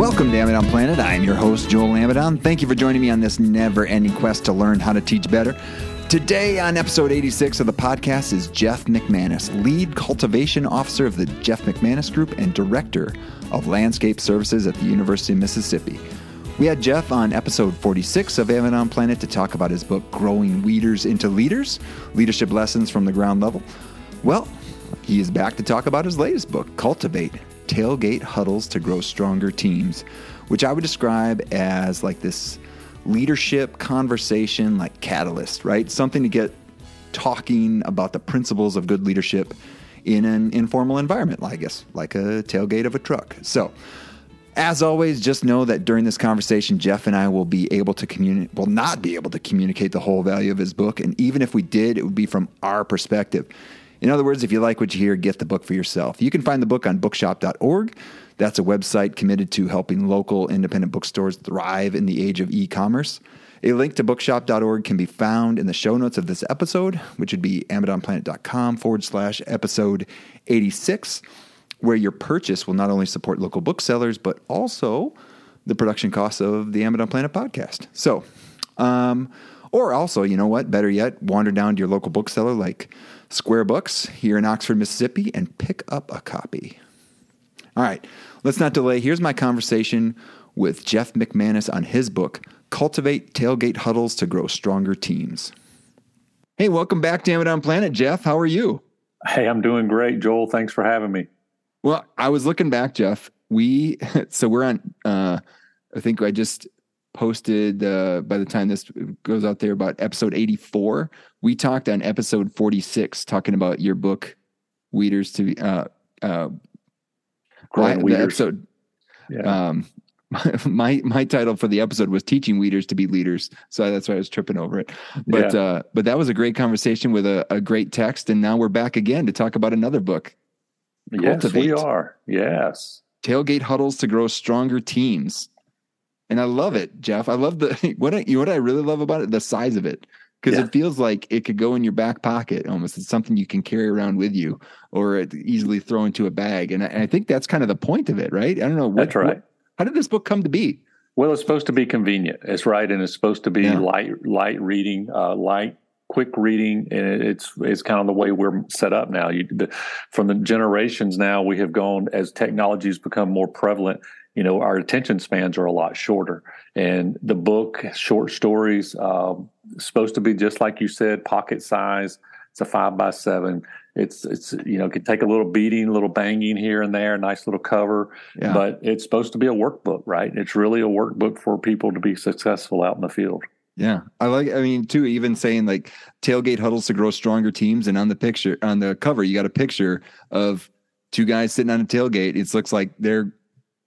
Welcome to Amidon Planet. I am your host, Joel Amidon. Thank you for joining me on this never ending quest to learn how to teach better. Today, on episode 86 of the podcast, is Jeff McManus, lead cultivation officer of the Jeff McManus Group and director of landscape services at the University of Mississippi. We had Jeff on episode 46 of Amidon Planet to talk about his book, Growing Weeders into Leaders Leadership Lessons from the Ground Level. Well, he is back to talk about his latest book, Cultivate tailgate huddles to grow stronger teams, which I would describe as like this leadership conversation, like catalyst, right? Something to get talking about the principles of good leadership in an informal environment, I guess, like a tailgate of a truck. So, as always, just know that during this conversation, Jeff and I will be able to communicate, will not be able to communicate the whole value of his book. And even if we did, it would be from our perspective. In other words, if you like what you hear, get the book for yourself. You can find the book on bookshop.org. That's a website committed to helping local independent bookstores thrive in the age of e commerce. A link to bookshop.org can be found in the show notes of this episode, which would be amidonplanet.com forward slash episode 86, where your purchase will not only support local booksellers, but also the production costs of the Amidon Planet podcast. So, um, or also, you know what? Better yet, wander down to your local bookseller like Square Books here in Oxford, Mississippi, and pick up a copy. All right, let's not delay. Here's my conversation with Jeff McManus on his book, Cultivate Tailgate Huddles to Grow Stronger Teams. Hey, welcome back to Amidon Planet, Jeff. How are you? Hey, I'm doing great, Joel. Thanks for having me. Well, I was looking back, Jeff. We so we're on. Uh, I think I just posted uh, by the time this goes out there about episode 84 we talked on episode 46 talking about your book weeders to uh uh Growing the episode yeah. um my my title for the episode was teaching weeders to be leaders so that's why i was tripping over it but Yeah. uh but that was a great conversation with a, a great text and now we're back again to talk about another book yes, we are. Yes. tailgate huddles to grow stronger teams. And I love it, Jeff. I love the what I, you know what I really love about it, the size of it. Because Yeah. it feels like it could go in your back pocket almost. It's something you can carry around with you or easily throw into a bag. And I, and I think that's kind of the point of it, right? I don't know. What, That's right. what- how did this book come to be? Well, it's supposed to be convenient. It's right, and it's supposed to be Yeah. light, light reading, uh, light, quick reading, and it's it's kind of the way we're set up now. You, the, from the generations now, we have gone as technology has become more prevalent. You know, our attention spans are a lot shorter, and the book, short stories, um, supposed to be just like you said, pocket size. It's a five by seven. It's it's you know could take a little beating, a little banging here and there, nice little cover Yeah. but it's supposed to be a workbook, right? It's really a workbook for people to be successful out in the field. Yeah. I like, I mean, too, even saying like tailgate huddles to grow stronger teams. And on the picture, on the cover, you got a picture of two guys sitting on a tailgate. It looks like they're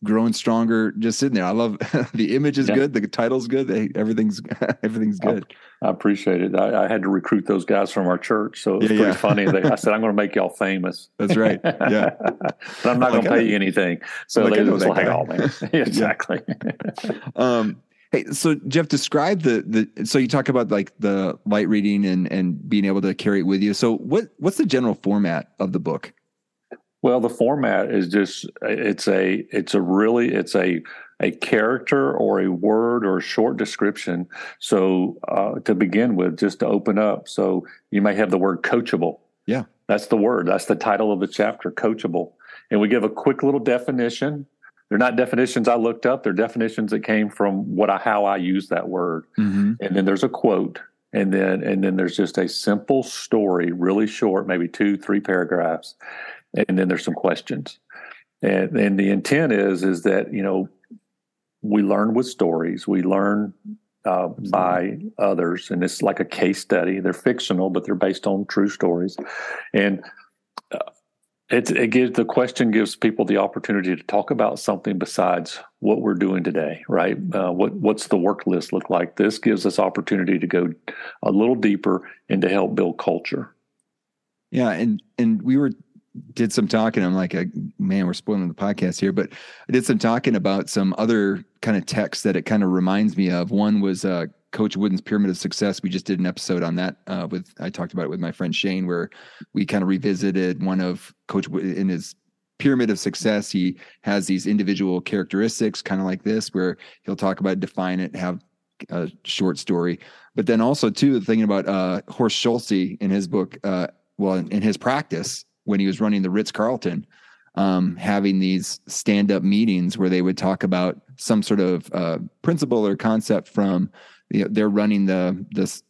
growing stronger just sitting there. I love the image is Yeah. good. The title's good. They, everything's, everything's good. I appreciate it. I, I had to recruit those guys from our church, so it was Yeah, pretty yeah. funny. They, I said, "I'm going to make y'all famous." That's right. Yeah. but I'm not going to pay you anything. So Like, I they that like, "Oh man, exactly." Um, hey, so Jeff, describe the, the, so you talk about like the light reading and, and being able to carry it with you. So what, what's the general format of the book? Well, the format is just it's a it's a really it's a a character or a word or a short description. So uh, to begin with, just to open up, so you may have the word coachable. Yeah. that's the word. That's the title of the chapter, coachable. And we give a quick little definition. They're not definitions I looked up. They're definitions that came from what I how I use that word Mm-hmm. and then there's a quote and then and then there's just a simple story really short maybe two three paragraphs and then there's some questions and the intent is is that you know we learn with stories we learn uh, by others and it's like a case study they're fictional but they're based on true stories and uh, it's, it gives the question gives people the opportunity to talk about something besides what we're doing today, right? Uh, what what's the work list look like? This gives us opportunity to go a little deeper and to help build culture. Yeah, and and we were did some talking. I'm like, man, we're spoiling the podcast here, but I did some talking about some other kind of texts that it kind of reminds me of. One was uh, Coach Wooden's Pyramid of Success. We just did an episode on that uh, with I talked about it with my friend Shane, where we kind of revisited one of Coach Wooden his pyramid of success, he has these individual characteristics, kind of like this, where he'll talk about define it, have a short story, but then also too the thinking about uh, Horst Schulze in his book, uh, well, in, in his practice when he was running the Ritz Carlton, um, having these stand up meetings where they would talk about some sort of uh, principle or concept from you know, they're running the this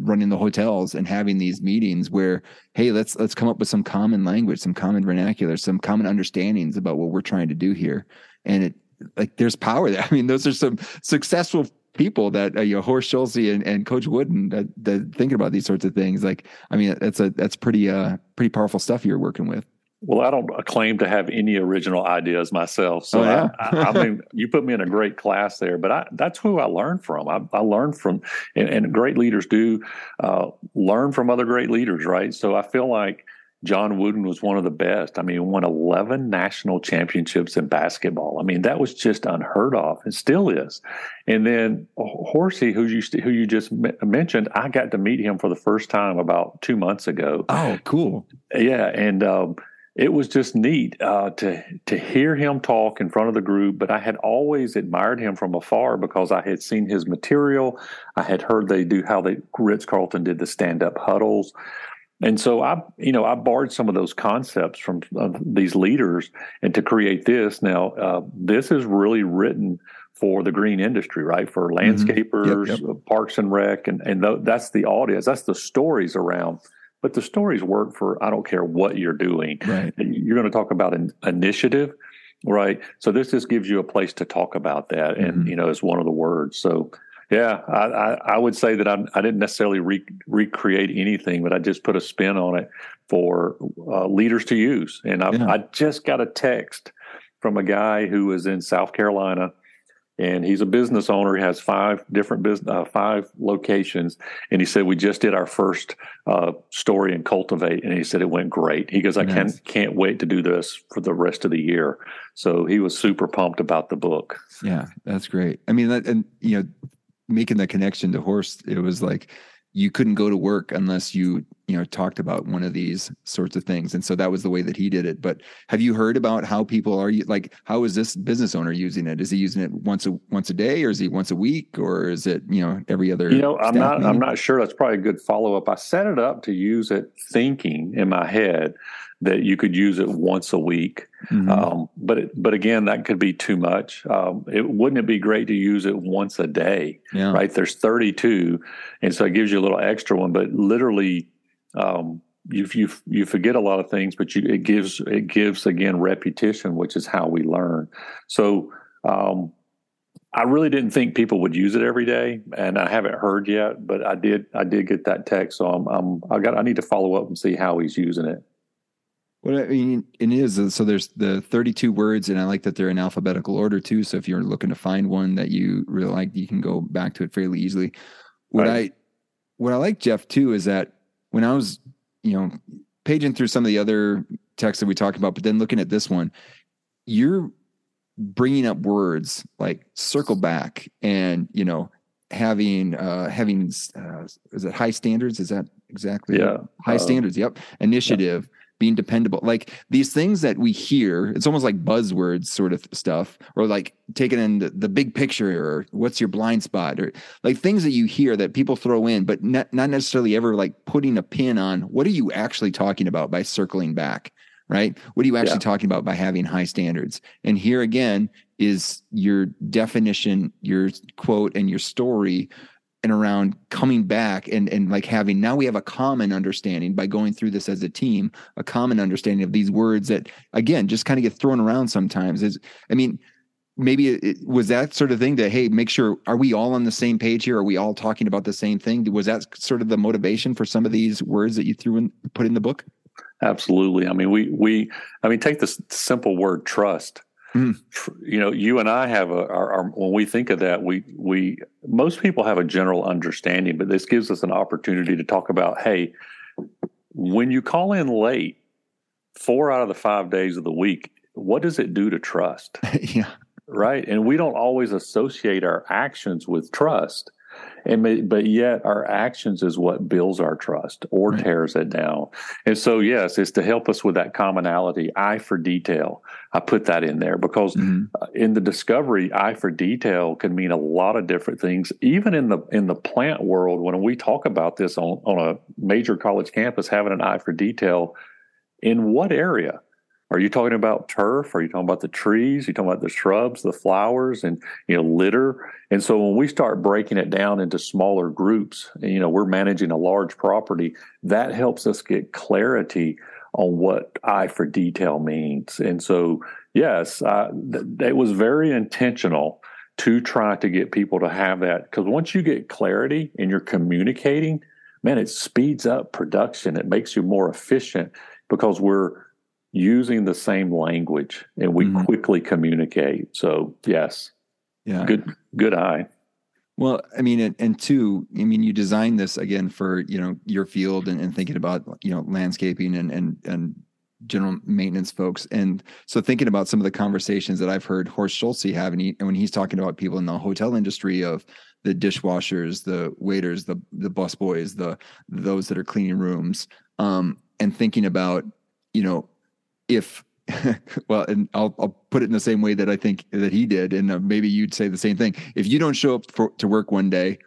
running the hotels and having these meetings where hey let's let's come up with some common language some common vernacular some common understandings about what we're trying to do here. And it like there's power there. I mean those are some successful people that uh, you know Horst Schulze and, and Coach Wooden that, that thinking about these sorts of things. Like, I mean, that's a that's pretty uh pretty powerful stuff you're working with. Well, I don't claim to have any original ideas myself. So, oh, yeah. I, I, I, mean, you put me in a great class there, but I, that's who I learned from. I, I learned from, and, and, great leaders do uh, learn from other great leaders, right? So, I feel like John Wooden was one of the best. I mean, he won 11 national championships in basketball. I mean, that was just unheard of. and still is. And then Horsey, who you who you just mentioned, I got to meet him for the first time about two months ago. Oh, cool. Yeah, and um, it was just neat uh, to to hear him talk in front of the group. But I had always admired him from afar because I had seen his material. I had heard they do how they Ritz Carlton did the stand up huddles. And so I, you know, I borrowed some of those concepts from uh, these leaders, and to create this. Now, uh, this is really written for the green industry, right? For landscapers, mm-hmm. yep, yep. parks and rec, and and th- that's the audience. That's the stories around. But the stories work for I don't care what you're doing. Right. You're going to talk about an initiative, right? So this just gives you a place to talk about that, and mm-hmm. you know, as one of the words. So yeah, I, I, I, would say that I'm, I did not necessarily re- recreate anything, but I just put a spin on it for uh, leaders to use. And I, yeah. I just got a text from a guy who is in South Carolina, and he's a business owner. He has five different business, uh, five locations, and he said we just did our first uh, story in Cultivate, and he said it went great. He goes, I nice. can't can't wait to do this for the rest of the year. So he was super pumped about the book. Yeah, that's great. I mean, that, and you know, making the connection to Horst, it was like you couldn't go to work unless you you know talked about one of these sorts of things and so that was the way that he did it but have you heard about how people are like how is this business owner using it is he using it once a once a day or is he once a week or is it you know every other you know i'm not meeting? i'm not sure that's probably a good follow-up i set it up to use it thinking in my head that you could use it once a week. Mm-hmm. Um, but it, but again, that could be too much. Um, it wouldn't it be great to use it once a day? Yeah. Right? There's 32, and so it gives you a little extra one. But literally, um, you you you forget a lot of things, but you it gives it gives again repetition, which is how we learn. So. Um, I really didn't think people would use it every day, and I haven't heard yet. But I did. I did get that text, so I'm. I'm I got. I need to follow up and see how he's using it. What I mean, it is so. There's the 32 words, and I like that they're in alphabetical order too. So if you're looking to find one that you really like, you can go back to it fairly easily. What right. I, what I like, Jeff, too, is that when I was, you know, paging through some of the other texts that we talked about, but then looking at this one, you're bringing up words like circle back and you know having uh having uh, is it high standards? Is that exactly yeah high uh, standards yep. initiative yeah being dependable. Like these things that we hear it's almost like buzzwords sort of stuff or like taking in the, the big picture or what's your blind spot or like things that you hear that people throw in but not, not necessarily ever like putting a pin on what are you actually talking about by circling back right? What are you actually yeah. talking about by having high standards? And here again is your definition your quote and your story and around coming back and and like having now we have a common understanding by going through this as a team a common understanding of these words that again just kind of get thrown around sometimes is i mean maybe it, was that sort of thing that hey make sure are we all on the same page here? Are we all talking about the same thing? Was that sort of the motivation for some of these words that you threw in put in the book? Absolutely. I mean we we i mean take this simple word trust Mm. You know, you and I have a our, our, when we think of that, we we most people have a general understanding, but this gives us an opportunity to talk about, hey, when you call in late, four out of the five days of the week, what does it do to trust? yeah. Right. And we don't always associate our actions with trust. And but yet our actions is what builds our trust or right. tears it down. And so, yes, it's to help us with that commonality. Eye for detail. I put that in there because mm-hmm. Uh, in the discovery, eye for detail can mean a lot of different things. Even in the in the plant world, when we talk about this on on a major college campus, having an eye for detail, in what area? Are you talking about turf? Are you talking about the trees? Are you talking about the shrubs, the flowers, and you know litter? And so when we start breaking it down into smaller groups, you know we're managing a large property, that helps us get clarity on what eye for detail means. And so yes, it was very intentional to try to get people to have that because once you get clarity and you're communicating, man, it speeds up production. It makes you more efficient because we're using the same language and we mm-hmm. quickly communicate. So yes, yeah, good good eye. Well, I mean, and, and, two, I mean, you designed this again for you know your field and, and thinking about you know landscaping and and and general maintenance folks. And so thinking about some of the conversations that I've heard Horst Schulze have, and, he, and when he's talking about people in the hotel industry of the dishwashers, the waiters, the the bus boys, the those that are cleaning rooms, um, and thinking about you know if well, and I'll I'll put it in the same way that I think that he did, and uh, maybe you'd say the same thing. If you don't show up for, to work one day,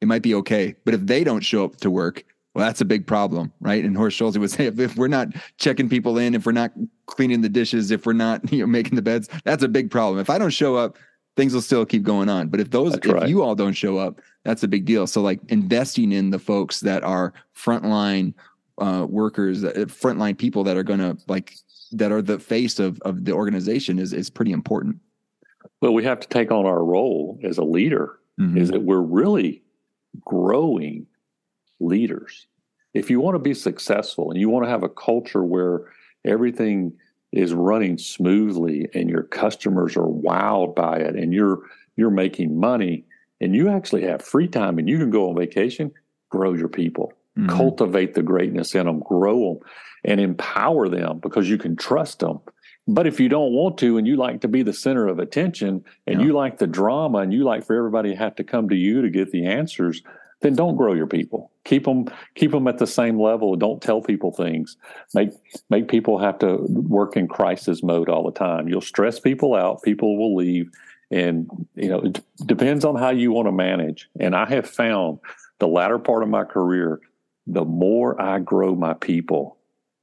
it might be okay, but if they don't show up to work, well, that's a big problem, right? And Horst Schulze would say, if, if, we're not checking people in, if we're not cleaning the dishes, if we're not you know making the beds, that's a big problem. If I don't show up, things will still keep going on. But if those, that's if right. you all don't show up, that's a big deal. So like investing in the folks that are frontline uh, workers, uh, frontline people that are going to like that are the face of of the organization is is pretty important. Well, we have to take on our role as a leader. Mm-hmm. Is that we're really growing leaders. If you want to be successful and you want to have a culture where everything is running smoothly and your customers are wowed by it and you're you're making money and you actually have free time and you can go on vacation, grow your people. Mm-hmm. Cultivate the greatness in them, grow them, and empower them because you can trust them. But if you don't want to and you like to be the center of attention and yeah. you like the drama and you like for everybody to have to come to you to get the answers, then don't grow your people. Keep them keep them at the same level. Don't tell people things. Make make people have to work in crisis mode all the time. You'll stress people out. People will leave, and you know it depends on how you want to manage. And I have found the latter part of my career the more I grow my people,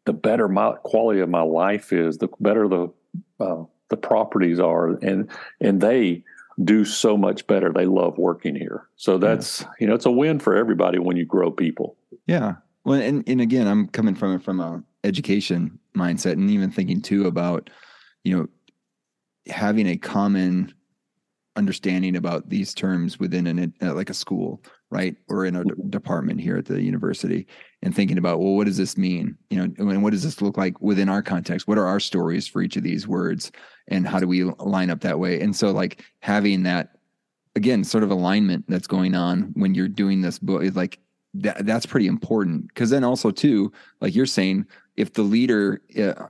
the better my quality of my life is, the better the uh, the properties are, and and they do so much better. They love working here, so that's yeah. you know it's a win for everybody when you grow people. Yeah, well, and and again, I'm coming from it from a education mindset, and even thinking too about you know having a common understanding about these terms within an uh, like a school right or in a d- department here at the university and thinking about well what does this mean? You know and what does this look like within our context? What are our stories for each of these words? And how do we line up that way? And so like having that again sort of alignment that's going on when you're doing this book is like that that's pretty important. Because then also too like you're saying if the leader uh,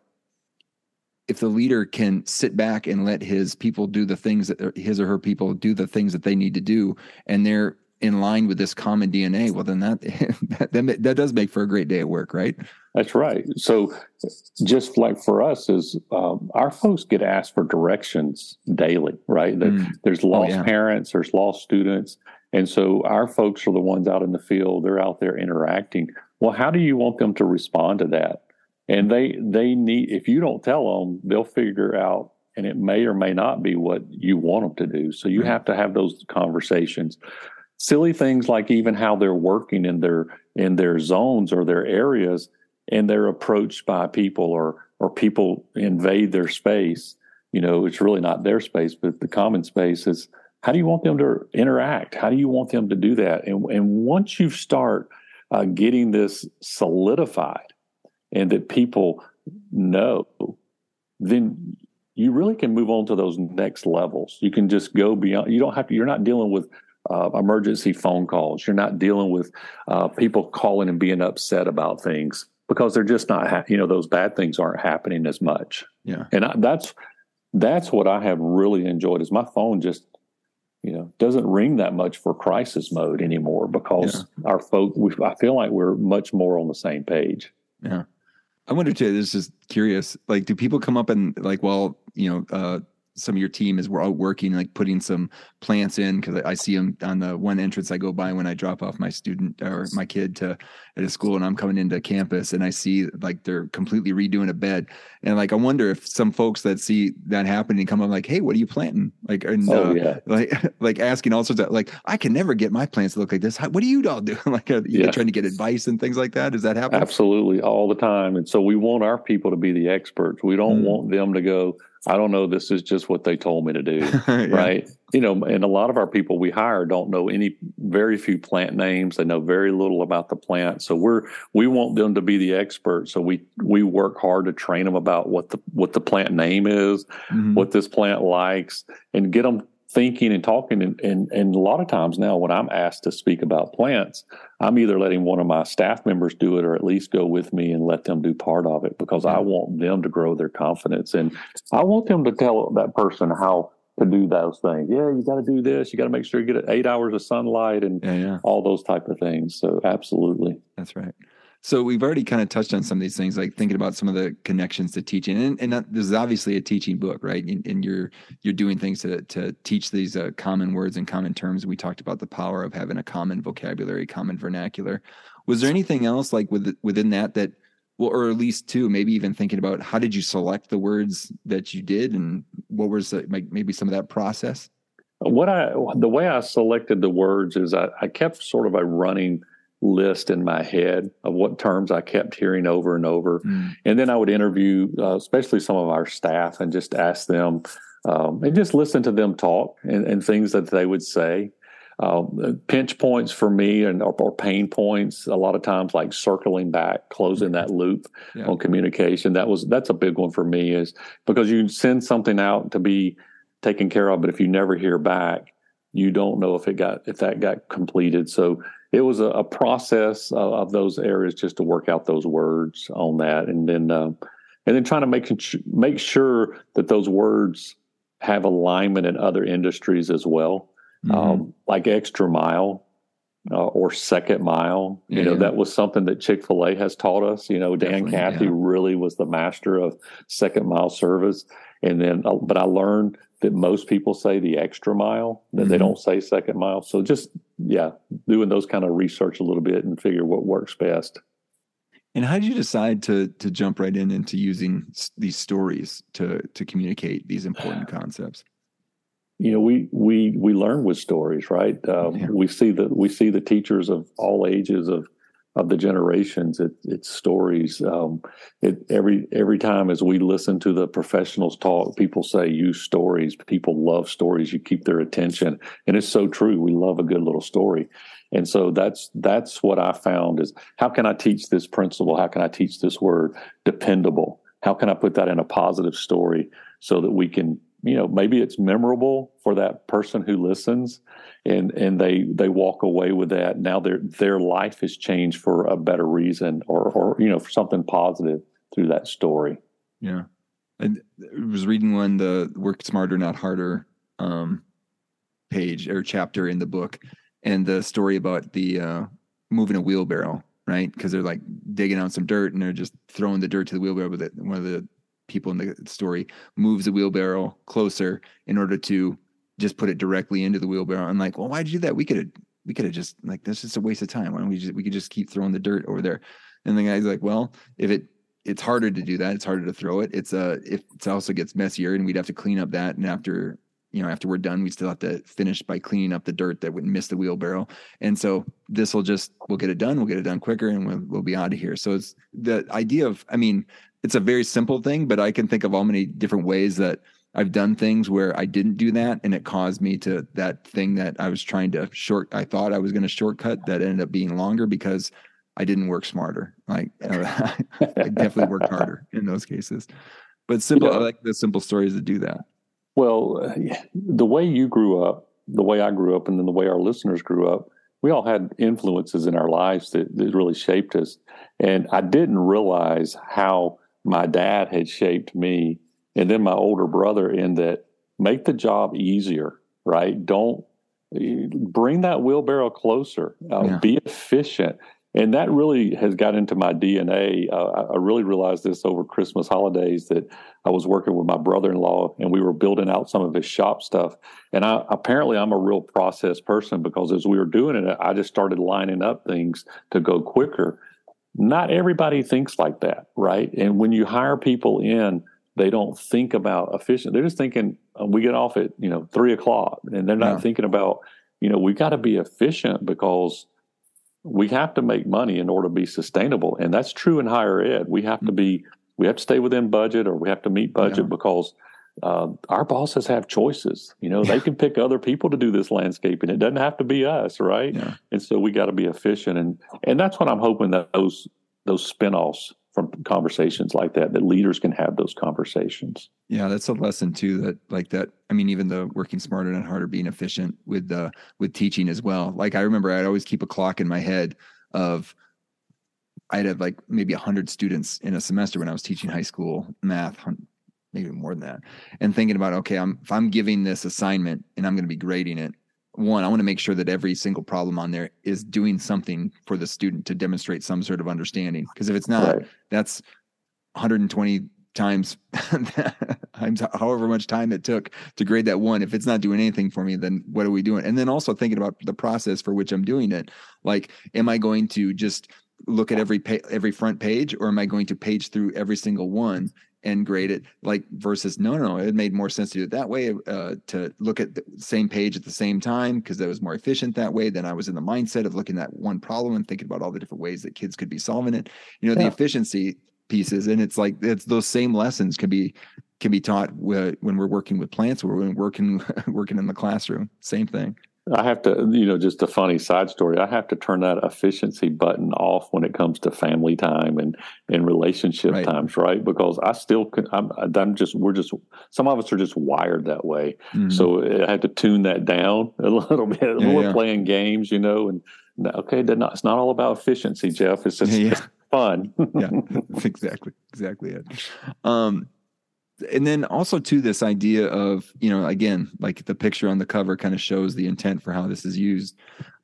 if the leader can sit back and let his people do the things that his or her people do the things that they need to do and they're in line with this common DNA, well, then that, that that does make for a great day at work, right? That's right. So, just like for us, is um, our folks get asked for directions daily, right? Mm. There's oh, lost oh, yeah. parents, there's lost students, and so our folks are the ones out in the field. They're out there interacting. Well, how do you want them to respond to that? And they they need if you don't tell them, they'll figure out and it may or may not be what you want them to do. So you have to have those conversations. Silly things like even how they're working in their in their zones or their areas and they're approached by people or or people invade their space. You know it's really not their space but the common space is how do you want them to interact? How do you want them to do that? And, and once you start uh, getting this solidified and that people know then you really can move on to those next levels you can just go beyond you don't have to you're not dealing with uh, emergency phone calls. You're not dealing with uh, people calling and being upset about things because they're just not, ha- you know, those bad things aren't happening as much. Yeah, and I, that's that's what I have really enjoyed. Is my phone just you know doesn't ring that much for crisis mode anymore because yeah. our folk we, I feel like we're much more on the same page. Yeah. I wonder too, this is curious. Like, do people come up and like, well, you know, uh, some of your team is we're out working like putting some plants in because I see them on the one entrance I go by when I drop off my student or my kid to at a school and I'm coming into campus and I see like they're completely redoing a bed. And like I wonder if some folks that see that happening come up like hey what are you planting? Like and, oh, uh, yeah. like like asking all sorts of like I can never get my plants to look like this. How, what do you all do? Like are you yeah. trying to get advice and things like that? Does that happen? Absolutely all the time. And so we want our people to be the experts. We don't mm. want them to go I don't know. This is just what they told me to do. yeah. Right. You know, and a lot of our people we hire don't know any, very few plant names. They know very little about the plant. So we're, we want them to be the expert. So we, we work hard to train them about what the, what the plant name is, mm-hmm. what this plant likes and get them thinking and talking and, and and a lot of times now when I'm asked to speak about plants, I'm either letting one of my staff members do it or at least go with me and let them do part of it because I want them to grow their confidence and I want them to tell that person how to do those things. Yeah, you got to do this. You got to make sure you get eight hours of sunlight and yeah, yeah. all those type of things. So absolutely, that's right. So we've already kind of touched on some of these things, like thinking about some of the connections to teaching, and, and that, this is obviously a teaching book, right? And, and, you're you're doing things to to teach these uh, common words and common terms. We talked about the power of having a common vocabulary, common vernacular. Was there anything else like with, within that that, well, or at least two, maybe even thinking about how did you select the words that you did, and what was the, maybe some of that process? What I the way I selected the words is I, I kept sort of a running list in my head of what terms I kept hearing over and over. Mm. And then I would interview, uh, especially some of our staff, and just ask them um, and just listen to them talk and, and things that they would say. Um, pinch points for me and or, or, pain points a lot of times like circling back closing that loop yeah. on communication that was that's a big one for me is because you send something out to be taken care of but if you never hear back you don't know if it got if that got completed so it was a, a process of, of, those areas just to work out those words on that, and then uh, and then trying to make make sure that those words have alignment in other industries as well, mm-hmm. um, like extra mile. Uh, or second mile, you yeah, know, that was something that Chick fil A has taught us. You know, Dan Cathy yeah. really was the master of second mile service. And then, uh, but I learned that most people say the extra mile that mm-hmm. they don't say second mile so just yeah doing those kind of research a little bit and figure what works best and how did you decide to to jump right in into using these stories to to communicate these important concepts you know we we we learn with stories right um, yeah. we see the we see the teachers of all ages of of the generations. It, it's stories. Um, it, every every time as we listen to the professionals talk, people say use stories. People love stories. You keep their attention, and it's so true. We love a good little story, and so that's that's what I found is how can I teach this principle? How can I teach this word dependable? How can I put that in a positive story so that we can you know maybe it's memorable for that person who listens and and they they walk away with that. Now their their life has changed for a better reason or or you know for something positive through that story. Yeah. I was reading one the work smarter not harder um page or chapter in the book and the story about the uh moving a wheelbarrow right? Because they're like digging out some dirt and they're just throwing the dirt to the wheelbarrow with it one of the people in the story moves the wheelbarrow closer in order to just put it directly into the wheelbarrow. I'm like, well, why'd you do that? We could have, we could have just like, that's just a waste of time. Why don't we just, we could just keep throwing the dirt over there. And the guy's like, well, if it, it's harder to do that. It's harder to throw it. It's uh, if it also gets messier and we'd have to clean up that. And after, you know, after we're done, we still have to finish by cleaning up the dirt that would miss the wheelbarrow. And so this will just, we'll get it done. We'll get it done quicker and we'll, we'll be out of here. So it's the idea of, I mean, it's a very simple thing, but I can think of all many different ways that I've done things where I didn't do that and it caused me to that thing that I was trying to short I thought I was going to shortcut that ended up being longer because I didn't work smarter. Like I definitely worked harder in those cases. But simple I like the simple stories that do that. Well, the way you grew up, the way I grew up and then the way our listeners grew up, we all had influences in our lives that, that really shaped us. And I didn't realize how my dad had shaped me and then my older brother in that make the job easier right don't bring that wheelbarrow closer, uh, yeah. be efficient. And that really has got into my DNA. Uh, I really realized this over Christmas holidays that I was working with my brother-in-law and we were building out some of his shop stuff. And I, apparently I'm a real process person because as we were doing it, I just started lining up things to go quicker. Not everybody thinks like that, right? And when you hire people in, they don't think about efficient. They're just thinking uh, we get off at you know three o'clock, and they're not yeah. thinking about you know we got to be efficient because we have to make money in order to be sustainable, and that's true in higher ed. We have to be we have to stay within budget, or we have to meet budget yeah. because uh, our bosses have choices. You know, they can pick other people to do this landscaping. It doesn't have to be us, right? Yeah. And so we got to be efficient, and and that's what I'm hoping that those those spinoffs from conversations like that that leaders can have those conversations yeah that's a lesson too that like that i mean even the working smarter and harder being efficient with uh with teaching as well like i remember i'd always keep a clock in my head of i'd have like maybe 100 students in a semester when i was teaching high school math maybe more than that and thinking about okay i'm if i'm giving this assignment and i'm going to be grading it one, I want to make sure that every single problem on there is doing something for the student to demonstrate some sort of understanding. Because if it's not, right. that's 120 times times however much time it took to grade that one if it's not doing anything for me then what are we doing and then also thinking about the process for which i'm doing it like am i going to just look at every pa- every front page or am i going to page through every single one and grade it like versus no no it made more sense to do it that way uh, to look at the same page at the same time because that was more efficient that way then i was in the mindset of looking at one problem and thinking about all the different ways that kids could be solving it you know yeah. the efficiency pieces and it's like it's those same lessons can be can be taught when we're working with plants or when we're working working in the classroom same thing I have to, you know, just a funny side story. I have to turn that efficiency button off when it comes to family time and and relationship right. times, right? Because I still, can, I'm, I'm just, we're just, some of us are just wired that way. Mm-hmm. So I had to tune that down a little bit. Yeah, we're yeah. playing games, you know, and okay, not, it's not all about efficiency, Jeff. It's just yeah. fun. yeah, exactly, exactly it. Um, and then also to this idea of you know again like the picture on the cover kind of shows the intent for how this is used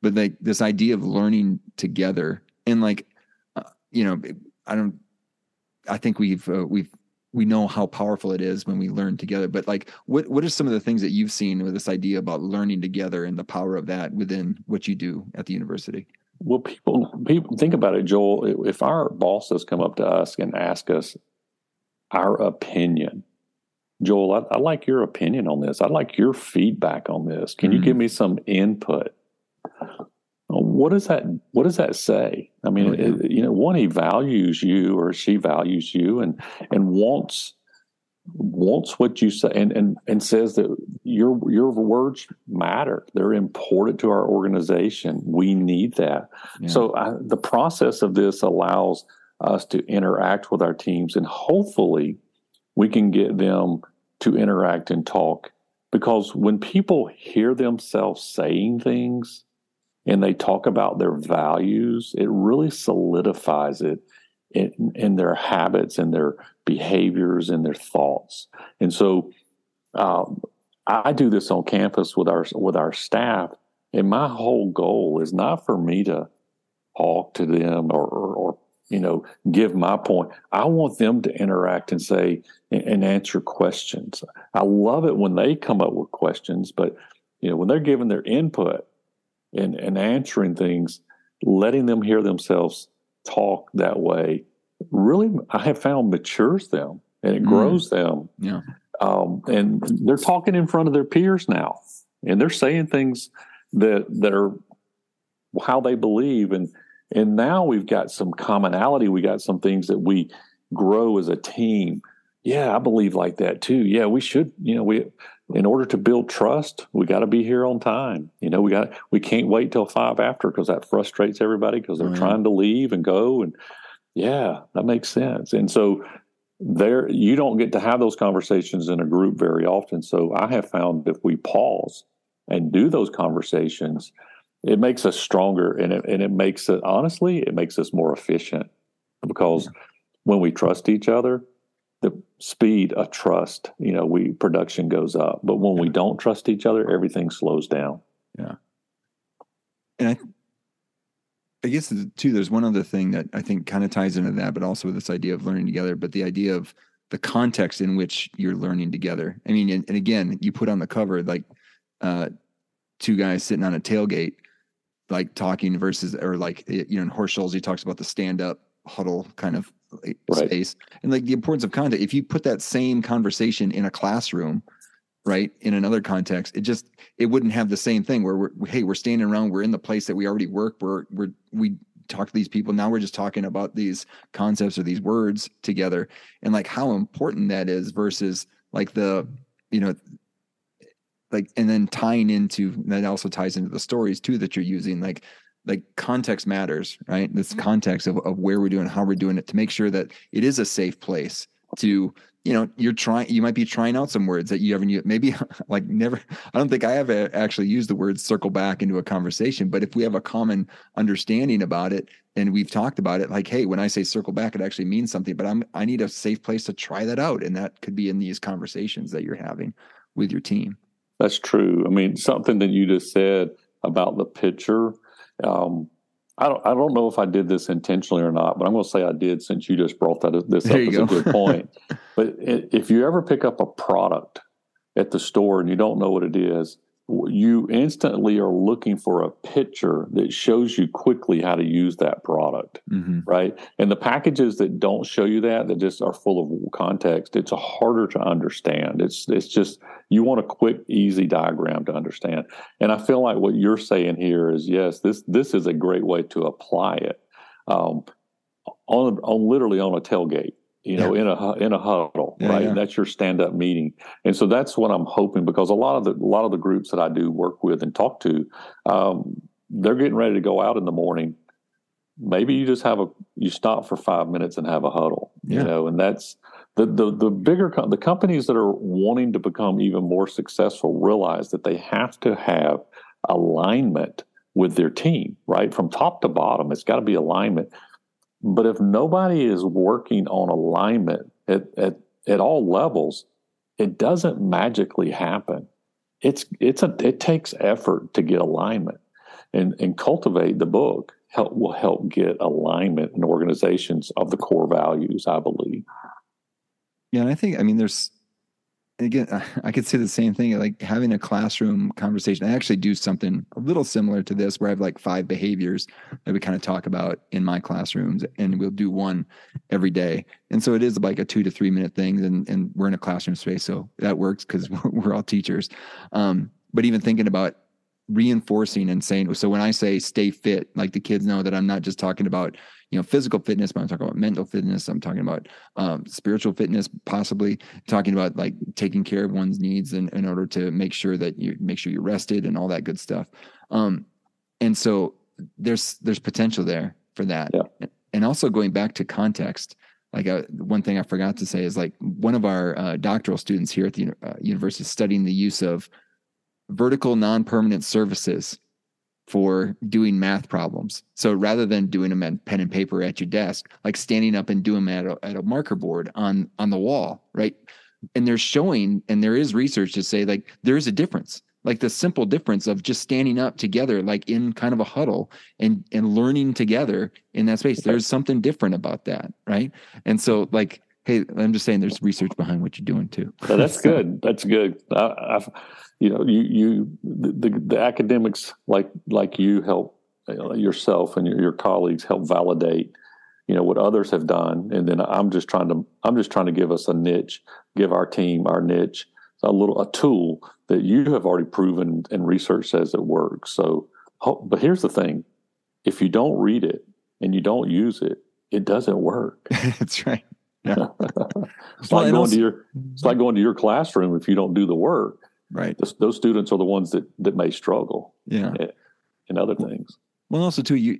but like this idea of learning together and like uh, you know i don't i think we've uh, we've we know how powerful it is when we learn together but like what what are some of the things that you've seen with this idea about learning together and the power of that within what you do at the university? Well people people think about it joel. If our bosses come up to us and ask us our opinion. Joel, I, I like your opinion on this. I'd like your feedback on this. Can mm-hmm. you give me some input? What does that What does that say? I mean, oh, yeah. it, you know, one he values you or she values you and and wants wants what you say and, and and says that your your words matter they're important to our organization we need that yeah. so I, the process of this allows us to interact with our teams. And hopefully, we can get them to interact and talk. Because when people hear themselves saying things and they talk about their values, it really solidifies it in, in their habits and their behaviors and their thoughts. And so, um, I do this on campus with our with our staff, and my whole goal is not for me to talk to them or, or, or you know, give my point. I want them to interact and say and answer questions. I love it when they come up with questions, but you know, when they're giving their input and, and answering things, letting them hear themselves talk that way really I have found matures them and it mm. grows them. Yeah. Um, and they're talking in front of their peers now and they're saying things that that are how they believe and and now we've got some commonality. We got some things that we grow as a team. Yeah, I believe like that too. Yeah, we should, you know, we in order to build trust, we got to be here on time. You know, we got we can't wait till 5 after because that frustrates everybody because they're mm-hmm. trying to leave and go and yeah, that makes sense. And so there you don't get to have those conversations in a group very often. So I have found if we pause and do those conversations, it makes us stronger and it, and it makes it honestly it makes us more efficient because when we trust each other the speed of trust you know we production goes up but when we don't trust each other everything slows down Yeah. And I, I guess too, there's one other thing that I think kind of ties into that, but also this idea of learning together, but the idea of the context in which you're learning together. I mean, and, and again, you put on the cover like uh, two guys sitting on a tailgate, like talking versus, or like, eh, you know, in Horst Schulze, he talks about the stand up huddle kind of eh, right. space and like the importance of content. If you put that same conversation in a classroom, right in another context it just it wouldn't have the same thing where we're hey we're standing around we're in the place that we already work we're we're we talk to these people now we're just talking about these concepts or these words together and like how important that is versus like the you know like and then tying into that also ties into the stories too that you're using like like context matters right this mm-hmm. context of, of where we're doing how we're doing it to make sure that it is a safe place to you know you're trying you might be trying out some words that you haven't used maybe like never i don't think i have actually used the word circle back into a conversation but if we have a common understanding about it and we've talked about it like hey when i say circle back it actually means something but i'm i need a safe place to try that out and that could be in these conversations that you're having with your team that's true i mean something that you just said about the picture um, I don't, I don't know if I did this intentionally or not, but I'm going to say I did since you just brought that this up as go. a good point. but if you ever pick up a product at the store and you don't know what it is, you instantly are looking for a picture that shows you quickly how to use that product mm-hmm. right? And the packages that don't show you that that just are full of context it's harder to understand. It's it's just you want a quick easy diagram to understand. And i feel like what you're saying here is yes this this is a great way to apply it um, on on literally on a tailgate you know, yeah. in a in a huddle, yeah, right? Yeah. That's your stand up meeting, and so that's what I'm hoping because a lot of the a lot of the groups that I do work with and talk to, um, they're getting ready to go out in the morning. Maybe you just have a you stop for five minutes and have a huddle, you know, and that's the the the bigger the companies that are wanting to become even more successful realize that they have to have alignment with their team, right, from top to bottom. It's got to be alignment but if nobody is working on alignment at, at, at all levels, it doesn't magically happen. It's it's a it takes effort to get alignment. And and cultivate the book help will help get alignment in organizations of the core values, I believe. Yeah, and I think I mean there's again, I could say the same thing, like having a classroom conversation. I actually do something a little similar to this where I have like five behaviors that we kind of talk about in my classrooms and we'll do one every day. And so it is like a two to three minute thing. And, and we're in a classroom space. So that works because we're, we're, all teachers. Um, but even thinking about reinforcing and saying, so when I say stay fit, like the kids know that I'm not just talking about, you know, physical fitness, but I'm talking about mental fitness. I'm talking about um, spiritual fitness, possibly talking about like taking care of one's needs in, in order to make sure that you make sure you're rested and all that good stuff. Um, and so there's, there's potential there for that. Yeah. And also going back to context, like uh, one thing I forgot to say is like one of our uh, doctoral students here at the uh, university studying the use of vertical non-permanent surfaces for doing math problems. So rather than doing them at pen and paper at your desk, like standing up and doing them at a, at a marker board on on the wall, right? And they're showing, and there is research to say like there is a difference, like the simple difference of just standing up together, like in kind of a huddle and and learning together in that space. There's something different about that, right? And so like hey, I'm just saying there's research behind what you're doing too. that's good. That's good. I, you know, you you the, the academics like like you help uh, yourself and your, your colleagues help validate you know what others have done. And then i'm just trying to i'm just trying to give us a niche give our team our niche a little a tool that you have already proven and research says it works. So but here's the thing. If you don't read it and you don't use it it doesn't work. That's right. Yeah. it's well, like going also, to your it's like going to your classroom if you don't do the work right. Those, those students are the ones that that may struggle yeah. in other things. well also too you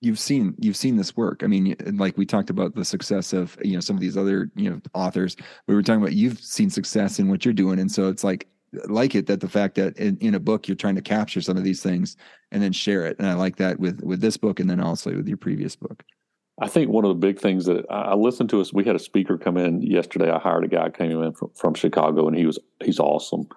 you've seen you've seen this work. I mean like we talked about the success of you know some of these other you know authors we were talking about you've seen success in what you're doing. And so it's like like it that the fact that in, in a book you're trying to capture some of these things and then share it. And i like that with with this book and then also with your previous book. I think one of the big things that I listened to us, we had a speaker come in yesterday. I hired a guy came in from, from Chicago and he was, he's awesome.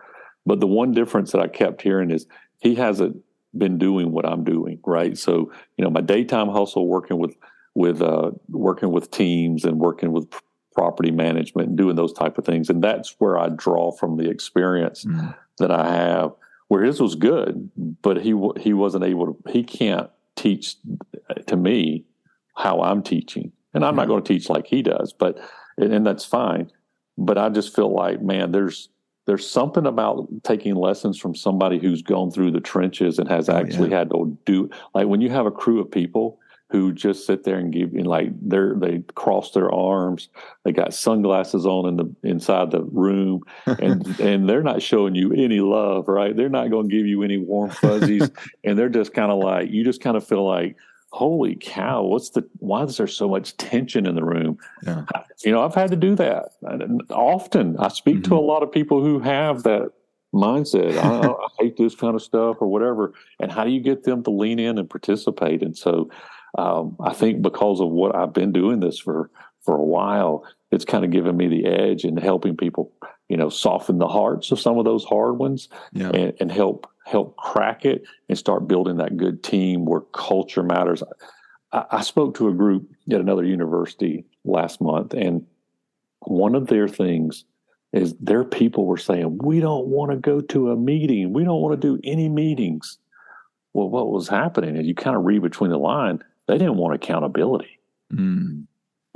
But the one difference that I kept hearing is he hasn't been doing what I'm doing, right? So, you know, my daytime hustle working with with uh, working with teams and working with property management and doing those type of things, and that's where I draw from the experience mm-hmm. that I have. Where his was good, but he he wasn't able to. He can't teach to me how I'm teaching, and I'm mm-hmm. not going to teach like he does, but and, and that's fine. But I just feel like, man, there's there's something about taking lessons from somebody who's gone through the trenches and has oh, actually yeah. had to do like when you have a crew of people who just sit there and give you like they're they cross their arms they got sunglasses on in the inside the room and and they're not showing you any love right they're not going to give you any warm fuzzies and they're just kind of like you just kind of feel like holy cow what's the why is there so much tension in the room yeah. you know i've had to do that often i speak mm-hmm. to a lot of people who have that mindset I, I, hate this kind of stuff or whatever and how do you get them to lean in and participate and so um, i think because of what i've been doing this for for a while it's kind of given me the edge in helping people you know soften the hearts of some of those hard ones yeah. and, and help help crack it and start building that good team where culture matters. I, I spoke to a group at another university last month, and one of their things is their people were saying, We don't want to go to a meeting. We don't want to do any meetings. Well, what was happening? And you kind of read between the line, they didn't want accountability. Mm.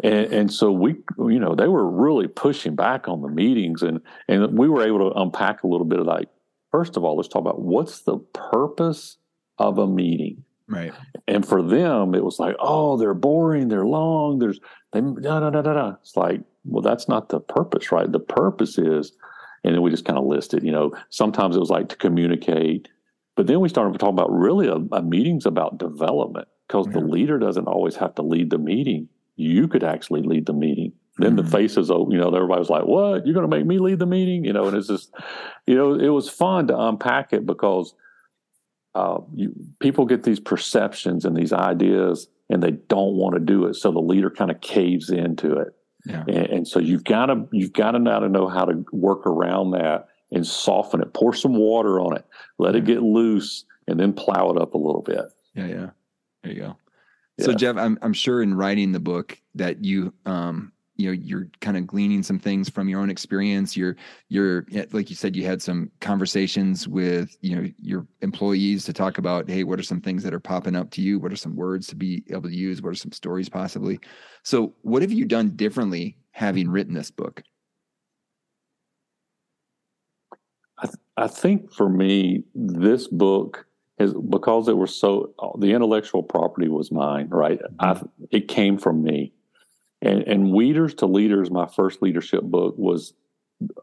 And, and, so we, you know, they were really pushing back on the meetings, and and we were able to unpack a little bit of like, first of all, let's talk about what's the purpose of a meeting. Right. And for them, it was like, oh, they're boring, they're long, there's they da da da da da. It's like, well, that's not the purpose, right? The purpose is, and then we just kind of listed, you know, sometimes it was like to communicate, but then we started talking about really a, a meeting's about development because yeah. the leader doesn't always have to lead the meeting. You could actually lead the meeting then mm-hmm. the faces, you know, everybody was like, "What? You're going to make me lead the meeting?" You know, and it's just, you know, it was fun to unpack it because uh, you, people get these perceptions and these ideas, and they don't want to do it, so the leader kind of caves into it. Yeah. And, and so you've got to you've got to now to know how to work around that and soften it. Pour some water on it, let yeah. it get loose, and then plow it up a little bit. Yeah, yeah. There you go. Yeah. So Jeff, I'm I'm sure in writing the book that you um you know you're kind of gleaning some things from your own experience. You're you're like you said you had some conversations with you know your employees to talk about hey what are some things that are popping up to you? What are some words to be able to use? What are some stories possibly? So what have you done differently having written this book? I, th- I think for me this book is because it was so the intellectual property was mine right? Mm-hmm. I, it came from me and, and Weeders to Leaders, my first leadership book was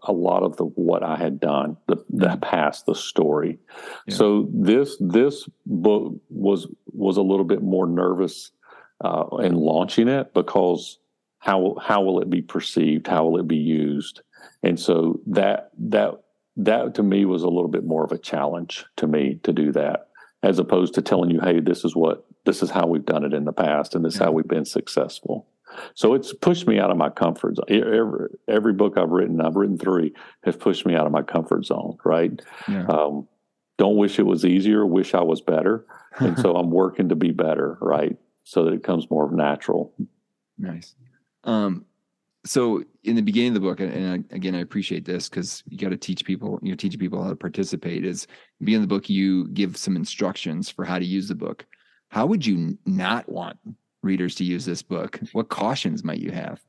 a lot of the what I had done, the, the mm-hmm. past, the story. Yeah. So this this book was was a little bit more nervous uh, in launching it because how how will it be perceived? How will it be used? And so that that that to me was a little bit more of a challenge to me to do that, as opposed to telling you, hey, this is what this is how we've done it in the past, and this yeah. is how we've been successful. So it's pushed me out of my comfort zone. Every, every book I've written, I've written three, have pushed me out of my comfort zone, right? Yeah. Um, don't wish it was easier, wish I was better. And so I'm working to be better, right? So that it comes more natural. Nice. Um, so in the beginning of the book, and again, I appreciate this because you got to teach people, you know, teaching people how to participate. Is beginning of the book, you give some instructions for how to use the book. How would you not want readers to use this book? What cautions might you have?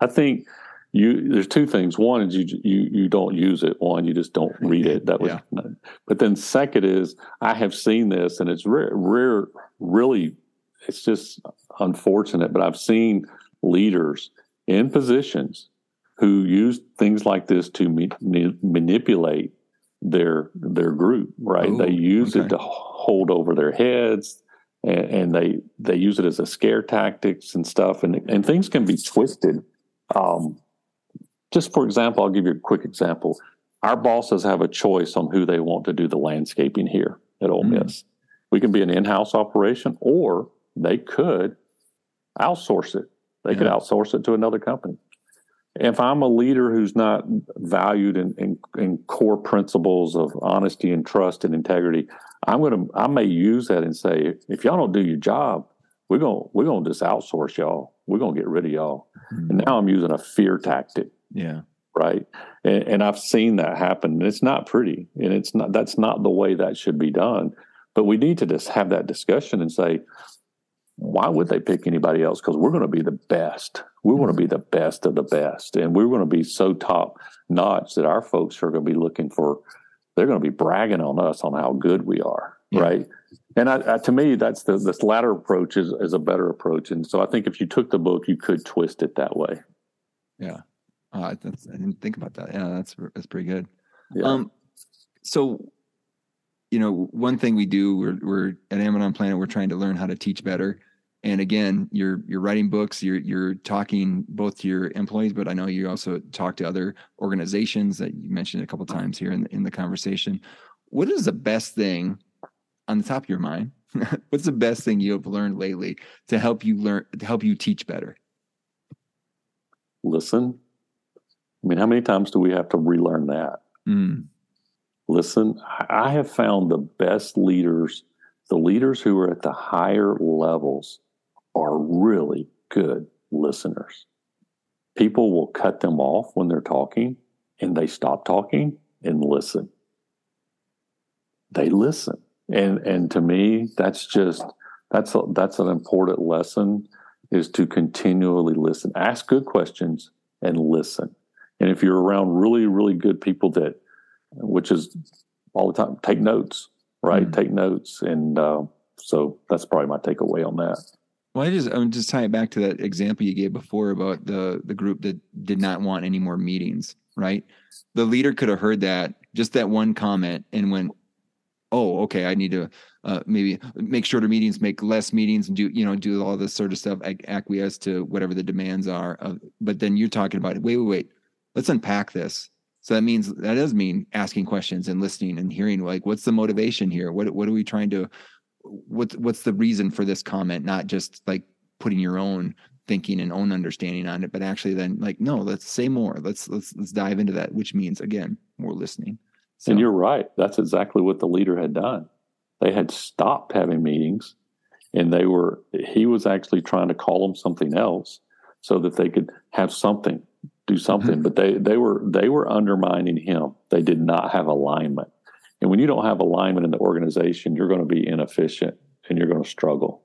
I think you there's two things. One is you you you don't use it. One, you just don't read it. That was, yeah. but then second is I have seen this, and it's rare, rare, really. It's just unfortunate, but I've seen leaders in positions who use things like this to ma- manipulate their their group. Right? Ooh, they use okay. it to hold over their heads and, and, they they use it as a scare tactics and stuff, and and things can be twisted. Um, just for example, I'll give you a quick example. Our bosses have a choice on who they want to do the landscaping here at Ole mm-hmm. Miss. We can be an in-house operation, or they could outsource it. They yeah. could outsource it to another company. If I'm a leader who's not valued in, in, in, core principles of honesty and trust and integrity, I'm gonna I may use that and say, if y'all don't do your job, we're gonna we're gonna just outsource y'all. We're gonna get rid of y'all. Mm-hmm. And now I'm using a fear tactic. Yeah. Right. And, and I've seen that happen. And it's not pretty. And it's not that's not the way that should be done. But we need to just have that discussion and say, why would they pick anybody else? Because we're going to be the best. We want to be the best of the best. And we're going to be so top notch that our folks are going to be looking for, they're going to be bragging on us on how good we are. Yeah. Right. And I, I, to me, that's the this latter approach is, is a better approach. And so I think if you took the book, you could twist it that way. Yeah. Uh, I didn't think about that. Yeah, that's that's pretty good. Yeah. Um, so you know, one thing we do, we're, we're at Amidon Planet, we're trying to learn how to teach better. And again, you're you're writing books, you're you're talking both to your employees, but I know you also talk to other organizations that you mentioned a couple times here in the, in the conversation. What is the best thing on the top of your mind? What's the best thing you have learned lately to help you learn to help you teach better? Listen. I mean, how many times do we have to relearn that? Mm listen. I have found the best leaders, the leaders who are at the higher levels, are really good listeners. People will cut them off when they're talking and they stop talking and listen. They listen. And and to me, that's just that's a, that's an important lesson is to continually listen. Ask good questions and listen. And if you're around really, really good people that which is all the time take notes, right? Mm-hmm. Take notes, and uh, so that's probably my takeaway on that. Well, I just I'm just tying it back to that example you gave before about the the group that did not want any more meetings, right? The leader could have heard that just that one comment and went, "Oh, okay, I need to uh, maybe make shorter meetings, make less meetings, and do you know do all this sort of stuff, acquiesce to whatever the demands are." Of, but then you're talking about, wait, wait, wait, let's unpack this. So that means that does mean asking questions and listening and hearing like what's the motivation here? What what are we trying to what's what's the reason for this comment? Not just like putting your own thinking and own understanding on it, but actually then like no, let's say more. Let's let's let's dive into that, which means again more listening. So, and you're right. That's exactly what the leader had done. They had stopped having meetings, and they were he was actually trying to call them something else so that they could have something do something, mm-hmm. but they they were they were undermining him. They did not have alignment. And when you don't have alignment in the organization, you're going to be inefficient and you're going to struggle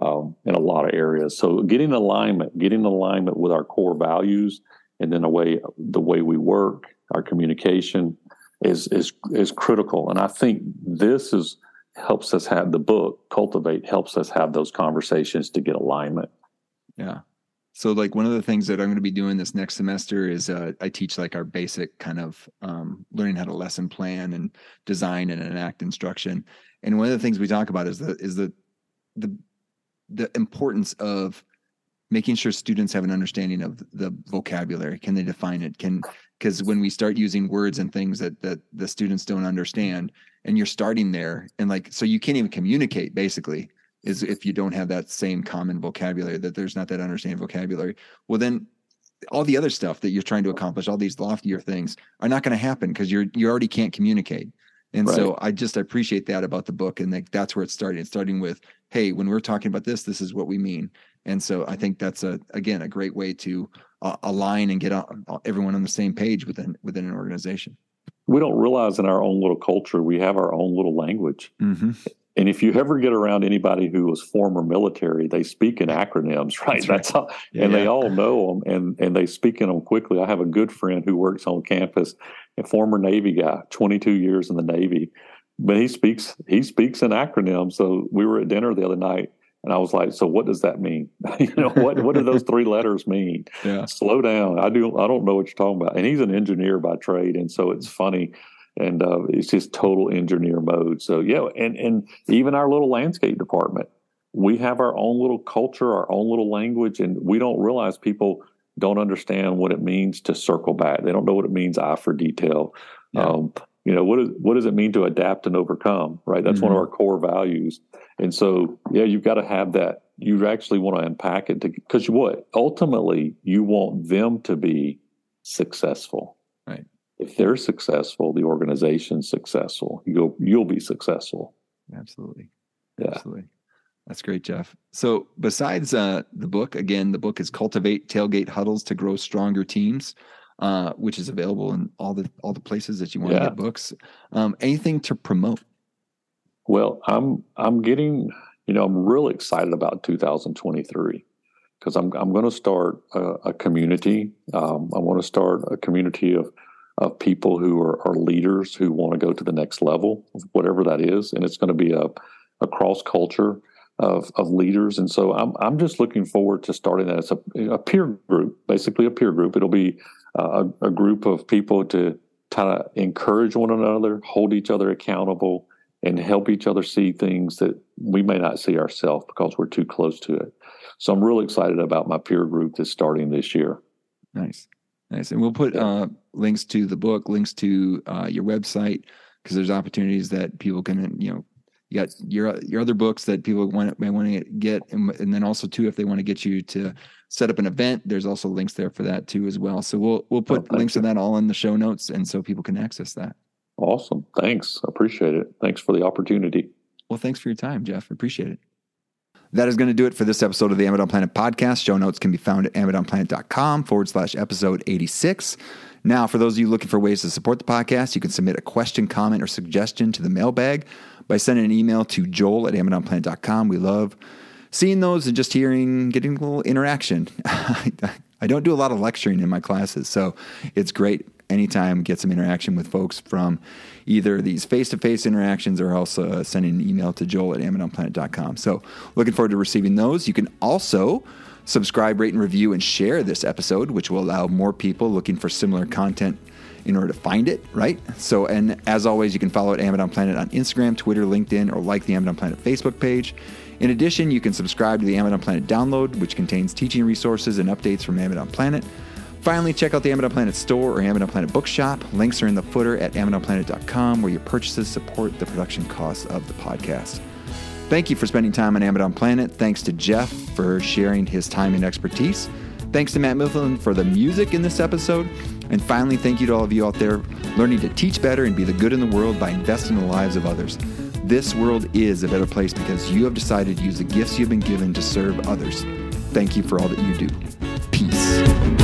um, in a lot of areas. So getting alignment, getting alignment with our core values, and then the way the way we work, our communication is is is critical. And I think this is helps us have the book cultivate helps us have those conversations to get alignment. Yeah. So like one of the things that I'm going to be doing this next semester is uh, I teach like our basic kind of um, learning how to lesson plan and design and enact instruction. And one of the things we talk about is the is the the the importance of making sure students have an understanding of the vocabulary. Can they define it? Can because when we start using words and things that that the students don't understand, and you're starting there, and like so you can't even communicate basically is if you don't have that same common vocabulary, that there's not that understanding vocabulary. Well, then all the other stuff that you're trying to accomplish, all these loftier things, are not going to happen because you're you already can't communicate. And right. so I just appreciate that about the book, and like that's where it's starting. It's starting with, hey, when we're talking about this, this is what we mean. And so I think that's a again a great way to uh, align and get on, everyone on the same page within within an organization. We don't realize in our own little culture we have our own little language. Mm-hmm. And if you ever get around anybody who was former military, they speak in acronyms, right? That's, That's how, yeah, and yeah. they all know them, and and they speak in them quickly. I have a good friend who works on campus, a former Navy guy, 22 years in the Navy, but he speaks he speaks in acronyms. So we were at dinner the other night, and I was like, "So what does that mean? you know, what what do those three letters mean? Yeah. Slow down. I do. I don't know what you're talking about." And he's an engineer by trade, and so it's funny and uh, it's just total engineer mode. So yeah, and and even our little landscape department, we have our own little culture, our own little language, and we don't realize people don't understand what it means to circle back. They don't know what it means eye for detail. Yeah. Um, you know what is what does it mean to adapt and overcome? Right, that's mm-hmm. one of mm-hmm. our core values. And so yeah, you've got to have that you actually want to unpack it because what ultimately you want them to be successful. If they're successful, the organization's successful. You'll you'll be successful. Absolutely. Yeah. Absolutely. That's great, Jeff. So, besides uh, the book, again, the book is "Cultivate Tailgate Huddles to Grow Stronger Teams," uh, which is available in all the all the places that you want Yeah. to get books. Um, anything to promote? Well, I'm I'm getting you know I'm really excited about 2023 because I'm I'm going to start a, a community. Um, I want to start a community of of people who are, are leaders who want to go to the next level, whatever that is, and it's going to be a a cross culture of of leaders. And so I'm I'm just looking forward to starting that as a, a peer group, basically a peer group. It'll be a, a group of people to kind of encourage one another, hold each other accountable and help each other see things that we may not see ourselves because we're too close to it. So I'm really excited about my peer group that's starting this year. Nice, nice. And we'll put uh, links to the book, links to uh, your website, because there's opportunities that people can, you know, you got your your other books that people want may want to get, and, and then also too, if they want to get you to set up an event, there's also links there for that too as well. So we'll we'll put Oh, links to that all in the show notes, and so people can access that. Awesome. Thanks. I appreciate it. Thanks for the opportunity. Well, thanks for your time, Jeff. Appreciate it. That is going to do it for this episode of the Amidon Planet podcast. Show notes can be found at amidonplanet.com forward slash episode 86. Now, for those of you looking for ways to support the podcast, you can submit a question, comment, or suggestion to the mailbag by sending an email to joel at amidonplanet.com. We love seeing those and just hearing, getting a little interaction. I don't do a lot of lecturing in my classes, so it's great anytime get some interaction with folks from either these face-to-face interactions or also sending an email to joel at amidonplanet.com. So looking forward to receiving those. You can also subscribe, rate, and review and share this episode, which will allow more people looking for similar content in order to find it, right? So, and as always, you can follow at Amidon Planet on Instagram, Twitter, LinkedIn, or like the Amidon Planet Facebook page. In addition, you can subscribe to the Amidon Planet download, which contains teaching resources and updates from Amidon Planet. Finally, check out the Amidon Planet store or Amidon Planet bookshop. Links are in the footer at AmidonPlanet.com, where your purchases support the production costs of the podcast. Thank you for spending time on Amidon Planet. Thanks to Jeff for sharing his time and expertise. Thanks to Matt Mifflin for the music in this episode. And finally, thank you to all of you out there learning to teach better and be the good in the world by investing in the lives of others. This world is a better place because you have decided to use the gifts you've been given to serve others. Thank you for all that you do.